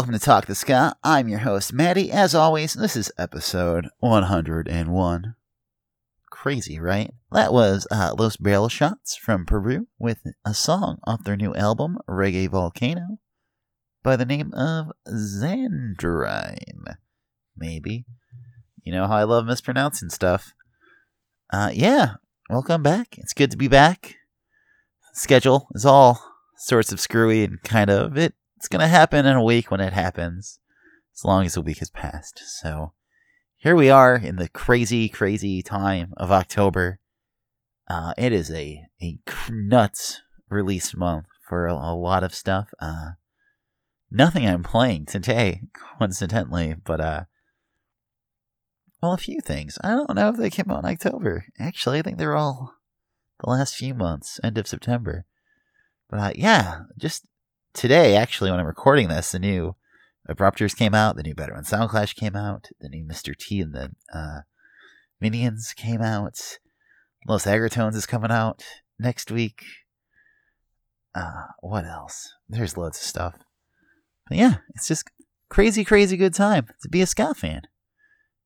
Welcome to Talk the Ska. I'm your host, Maddie. As always, this is episode 101. Crazy, right? That was uh, Los Barrel Shots from Peru with a song off their new album, Reggae Volcano, by the name of Xandrine. Maybe. You know how I love mispronouncing stuff. Uh, yeah, welcome back. It's good to be back. Schedule is all sorts of screwy and kind of it. It's gonna happen in a week when it happens, as long as a week has passed. So here we are in the crazy, crazy time of October. Uh, it is a a nuts release month for a, a lot of stuff. Uh, nothing I'm playing today, coincidentally, but uh, well, a few things. I don't know if they came out in October. Actually, I think they're all the last few months, end of September. But uh, yeah, just today, actually, when I'm recording this, the new Abruptors came out, the new Bedouin Soundclash came out, the new Mr. T and the uh, Minions came out. Los Agritones is coming out next week. Uh, what else? There's loads of stuff. But yeah, it's just crazy, crazy good time to be a ska fan.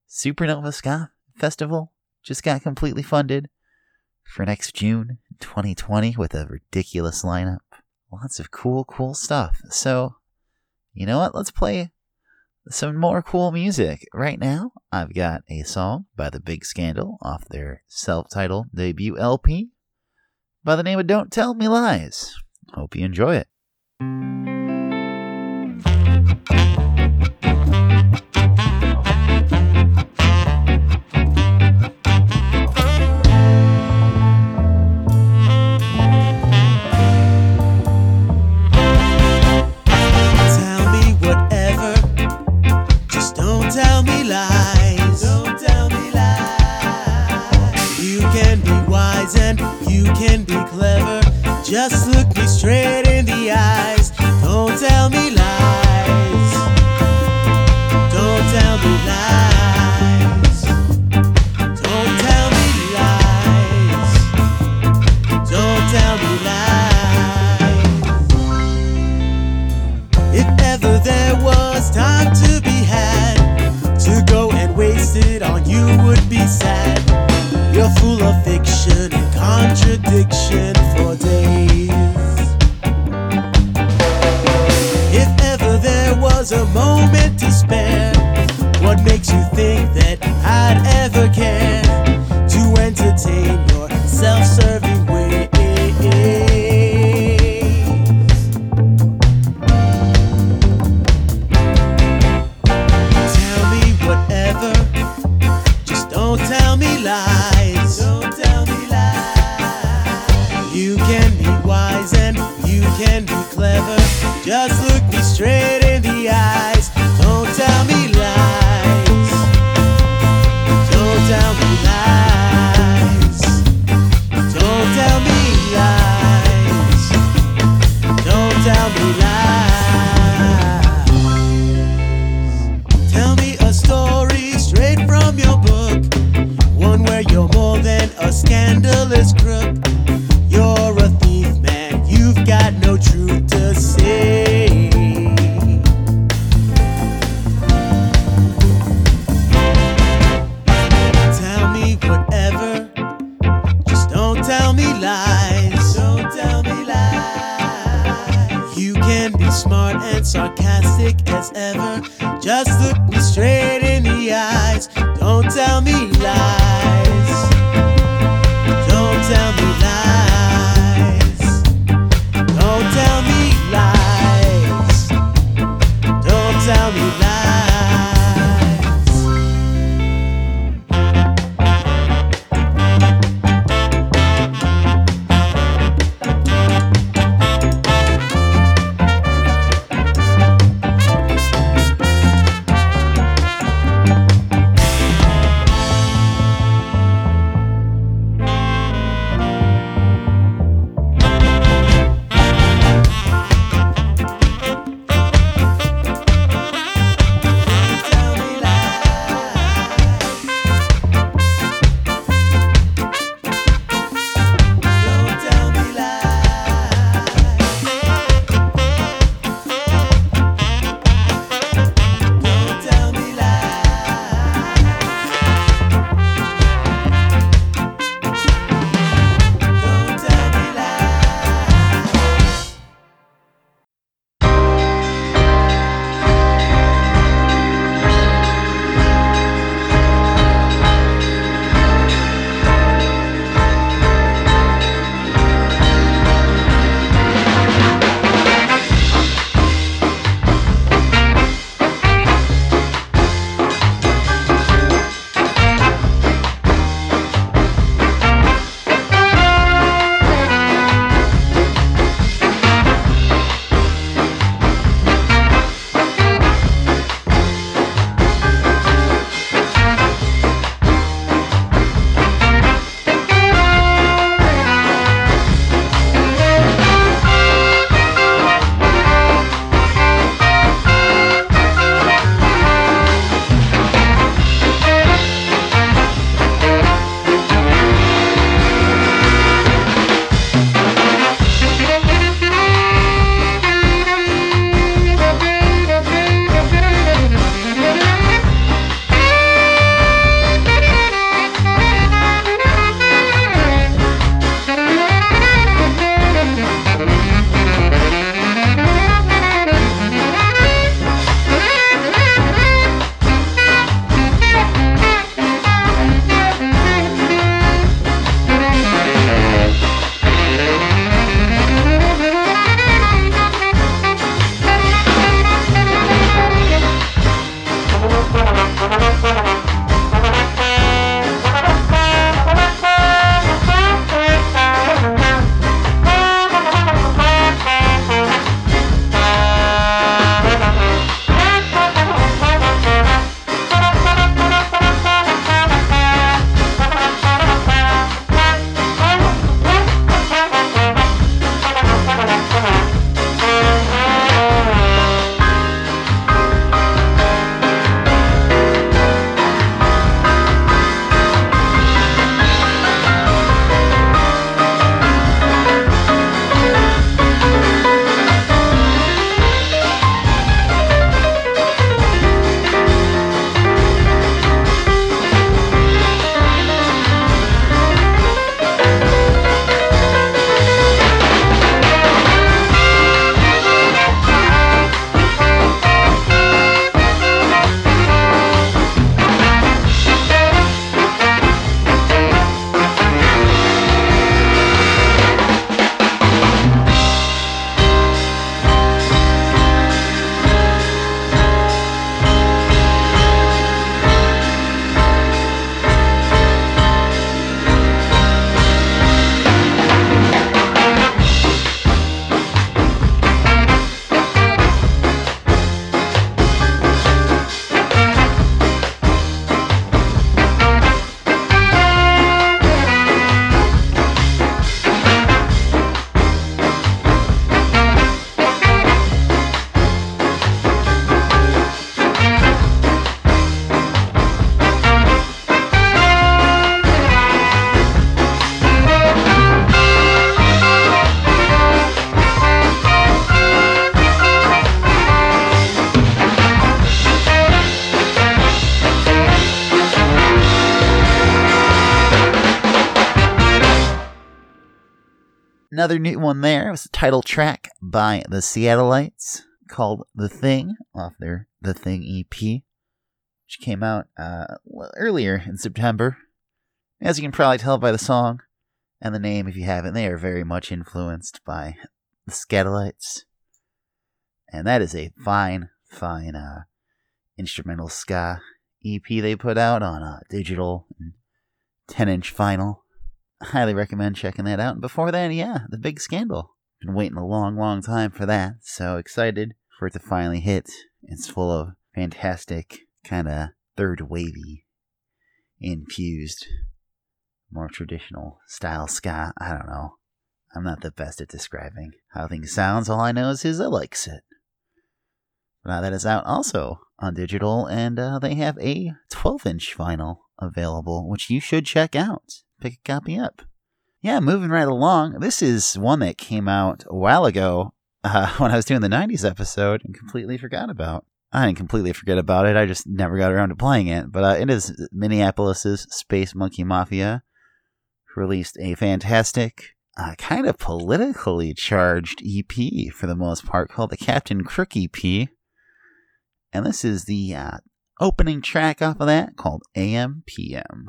Supernova Ska Festival just got completely funded for next June 2020 with a ridiculous lineup. Lots of cool, cool stuff. So, you know what? Let's play some more cool music. Right now, I've got a song by The Big Scandal off their self titled debut LP by the name of Don't Tell Me Lies. Hope you enjoy it. Can be Another new one there was a title track by the Seattleites called The Thing off their The Thing EP, which came out uh, earlier in September. As you can probably tell by the song and the name, if you haven't, they are very much influenced by the Skatalites. And that is a fine, fine uh, instrumental ska EP they put out on a digital 10 inch vinyl. Highly recommend checking that out. And before that, yeah, The Big Scandal. Been waiting a long, long time for that. So excited for it to finally hit. It's full of fantastic, kind of third wavy, infused, more traditional style ska. I don't know. I'm not the best at describing how things sounds. All I know is his I likes it. But that is out also on digital, and uh, they have a 12 inch vinyl available, which you should check out. Pick a copy up. Yeah, moving right along. This is one that came out a while ago uh, when I was doing the 90s episode and completely forgot about. I didn't completely forget about it. I just never got around to playing it. But uh, it is Minneapolis's Space Monkey Mafia, released a fantastic, uh, kind of politically charged EP for the most part called the Captain Crook EP. And this is the uh, opening track off of that called AM PM.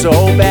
So bad.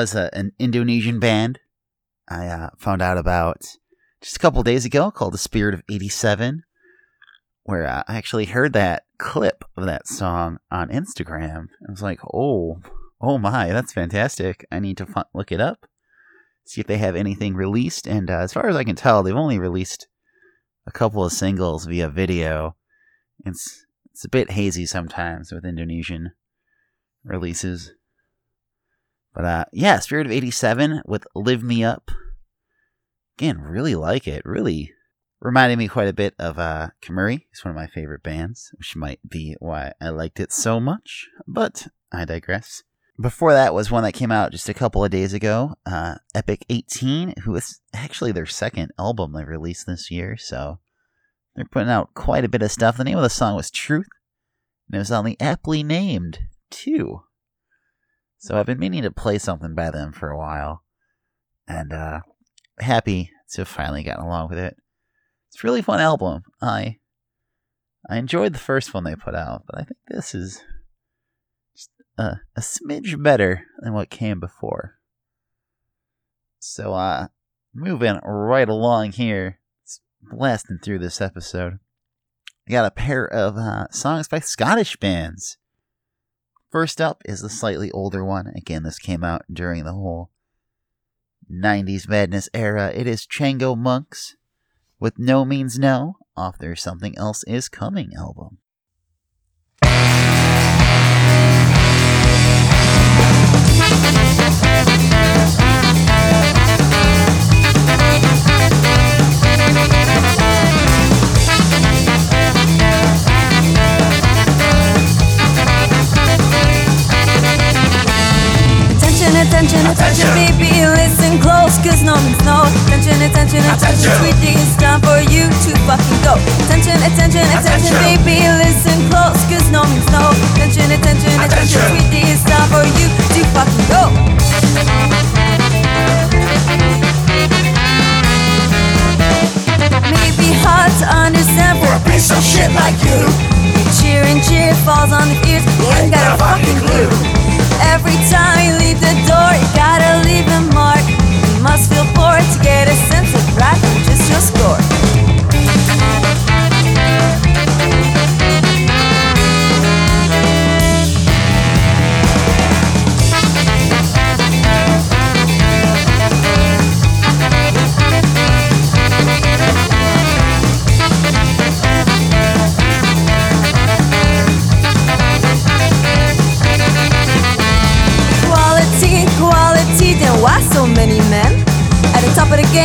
Was a, an Indonesian band I uh, found out about just a couple days ago called The Spirit of 87, where uh, I actually heard that clip of that song on Instagram. I was like, oh, oh my, that's fantastic. I need to f- look it up, see if they have anything released. And uh, as far as I can tell, they've only released a couple of singles via video. It's it's a bit hazy sometimes with Indonesian releases. But uh yeah, Spirit of 87 with Live Me Up. Again, really like it. Really reminded me quite a bit of uh. It's one of my favorite bands, which might be why I liked it so much, but I digress. Before that was one that came out just a couple of days ago, uh, Epic 18, who is actually their second album they released this year, so they're putting out quite a bit of stuff. The name of the song was Truth, and it was on the aptly named, too. So I've been meaning to play something by them for a while, and uh, happy to have finally gotten along with it. It's a really fun album. I I enjoyed the first one they put out, but I think this is just a, a smidge better than what came before. So uh moving right along here, it's blasting through this episode. I got a pair of uh, songs by Scottish bands. First up is the slightly older one. Again, this came out during the whole 90s madness era. It is Chango Monks with No Means No off their Something Else Is Coming album.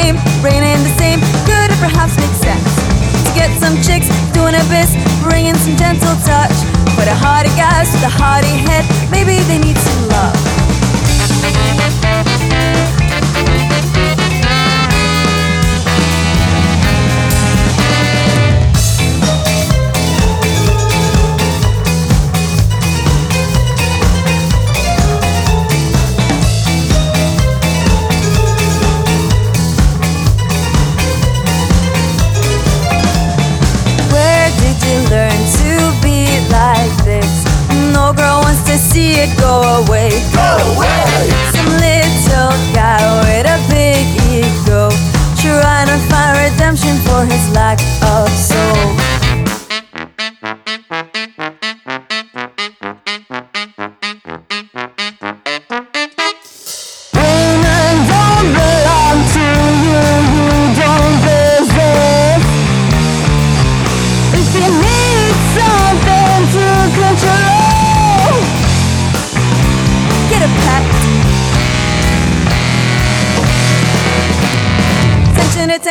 Game, bringing in the same, could it perhaps make sense? To get some chicks doing a biz, bringing some gentle touch. For the hardy guys with a hardy head, maybe they need some love.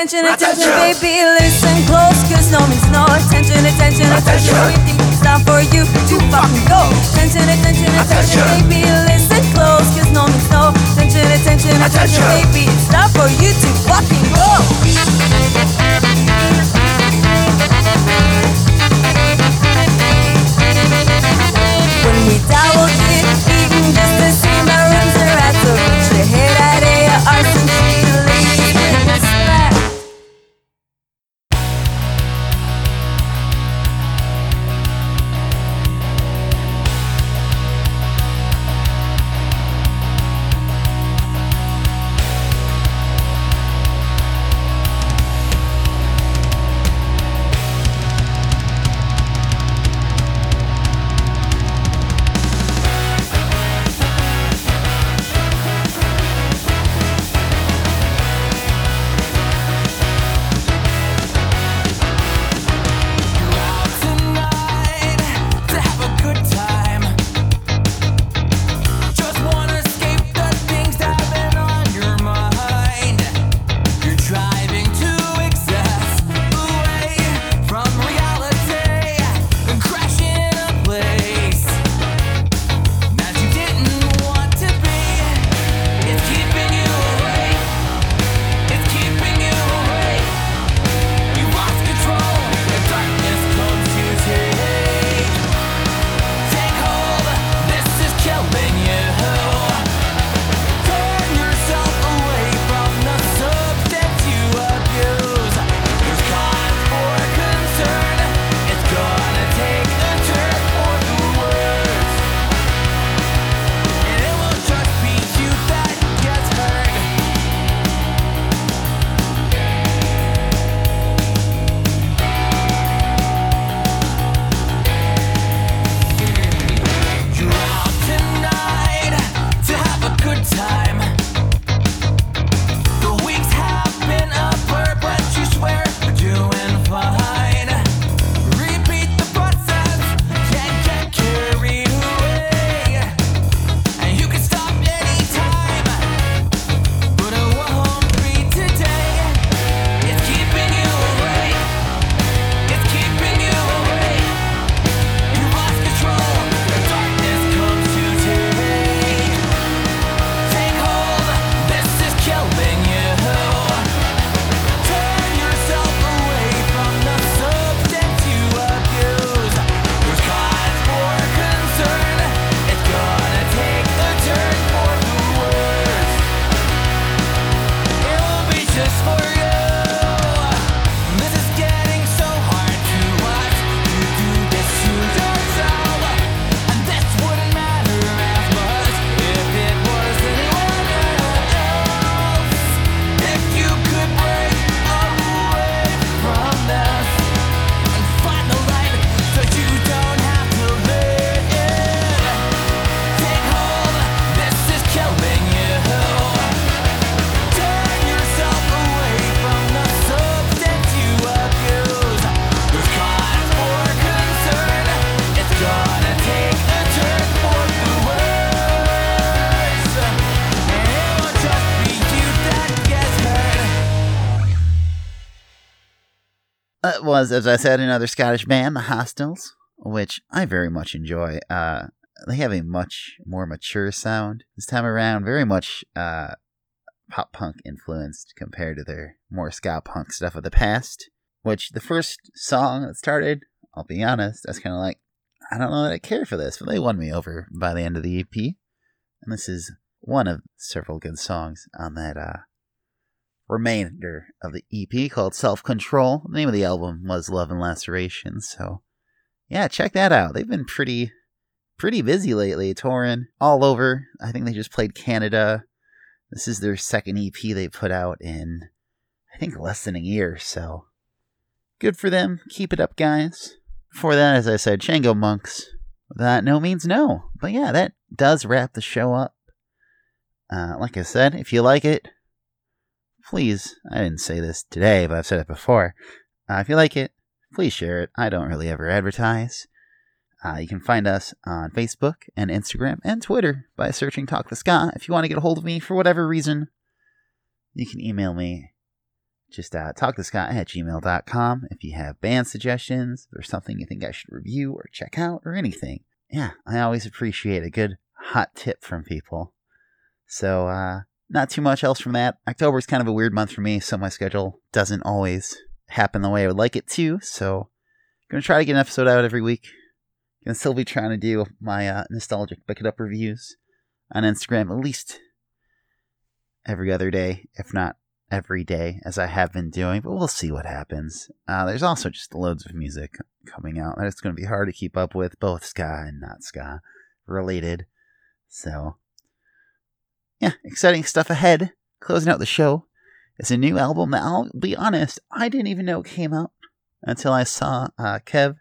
Attention, attention, attention, baby, listen close, cause no means no. Attention, attention, attention, we think it's time for you to fucking go. Attention, attention, attention, baby, listen close, cause no means no. Attention, attention, attention, baby, it's time for you to fucking go. Was, as I said, another Scottish band, the Hostels, which I very much enjoy. Uh, they have a much more mature sound this time around, very much uh, pop punk influenced compared to their more ska punk stuff of the past. Which the first song that started, I'll be honest, I was kind of like, I don't know that I care for this, but they won me over by the end of the EP. And this is one of several good songs on that uh, remainder of the EP called Self Control. The name of the album was Love and Laceration, so yeah, check that out. They've been pretty pretty busy lately, touring all over. I think they just played Canada. This is their second EP they put out in I think less than a year, so good for them. Keep it up, guys. Before that, as I said, Shango Monks. That no means no. But yeah, that does wrap the show up. Uh, like I said, if you like it, please, I didn't say this today, but I've said it before. Uh, if you like it, please share it. I don't really ever advertise. Uh, you can find us on Facebook and Instagram and Twitter by searching Talk the Ska. If you want to get a hold of me for whatever reason, you can email me just uh, talktheska at gmail.com if you have band suggestions or something you think I should review or check out or anything. Yeah, I always appreciate a good hot tip from people. So, uh, not too much else from that. October is kind of a weird month for me, so my schedule doesn't always happen the way I would like it to. So, I'm gonna try to get an episode out every week. Gonna still be trying to do my uh, nostalgic pick it up reviews on Instagram at least every other day, if not every day, as I have been doing. But we'll see what happens. Uh, there's also just loads of music coming out it's gonna be hard to keep up with, both ska and not ska related. So yeah, exciting stuff ahead. Closing out the show is a new album that I'll be honest, I didn't even know it came out until I saw uh, Kev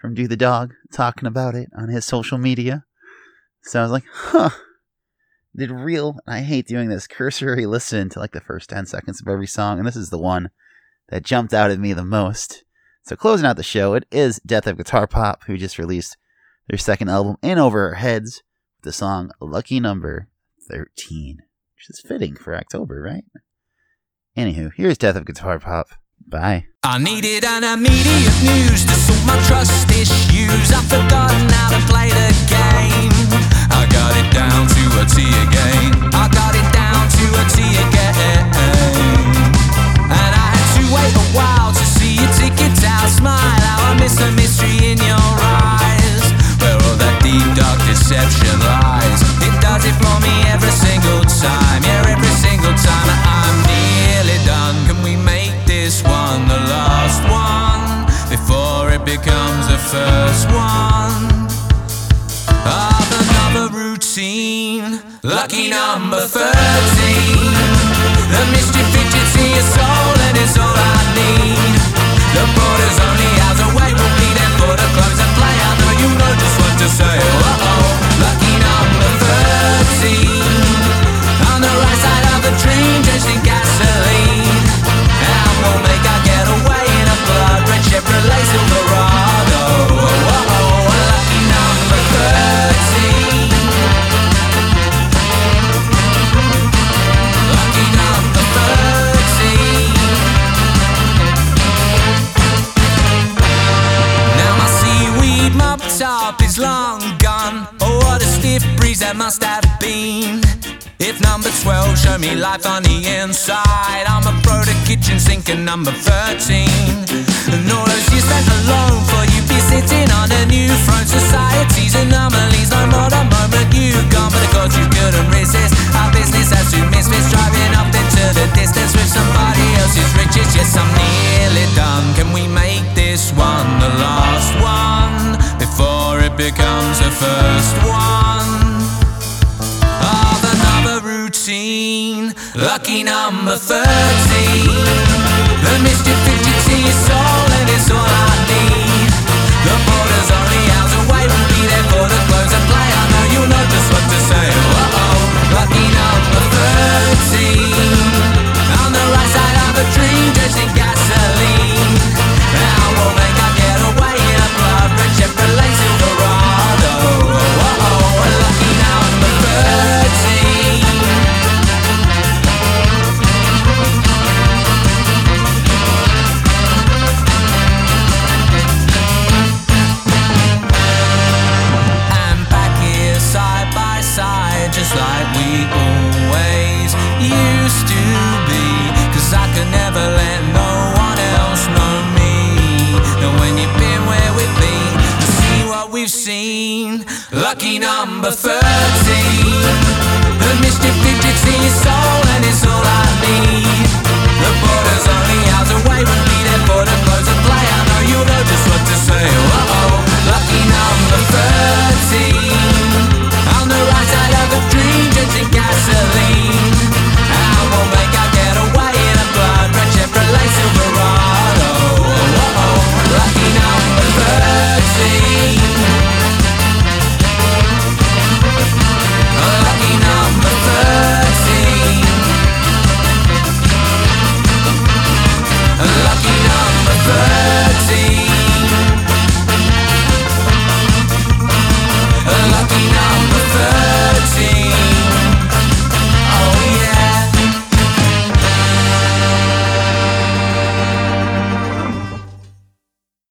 from Do the Dog talking about it on his social media. So I was like, huh. Did real, I hate doing this, cursory listen to like the first 10 seconds of every song, and this is the one that jumped out at me the most. So closing out the show, it is Death of Guitar Pop, who just released their second album, In Over Our Heads, with the song Lucky Number 13, which is fitting for October, right? Anywho, here's Death of Guitar Pop. Bye. I needed an immediate news to sort my trust issues. I've forgotten how to play the game. I got it down to a T again. I got it down to a T again. And I had to wait a while to see out. Smile, how I miss mystery in your eyes. Where all that deep dark deception lies. Lucky number 13. The mischief fidgets in your soul and it's all I need. The border's only must have been. If number 12 showed me life on the inside, I'm a pro to kitchen sink and number 13. And all those years spent alone for you be sitting on a new throne. Society's anomalies, no more the moment you gone, but of course you couldn't resist. Our business has two misfits driving off into the distance with somebody else's riches. Yes, I'm nearly done. Can we make this one the last one before it becomes the first one? Lucky number 13. The mischief fitted to your soul, and it's all I need. The borders only hours away, we'll be there for the close of play. I know you'll know just what to say. Uh oh, lucky number 13. On the right side of a dream, dressed in gasoline. like we always used to be. Cause I could never let no one else know me. And when you've been where we've been, to see what we've seen. Lucky number 13. The mischief digits in your soul, and it's all I need. The border's only hours away from me, therefore the close are play. I know you know just what to say. Uh oh, lucky number 13.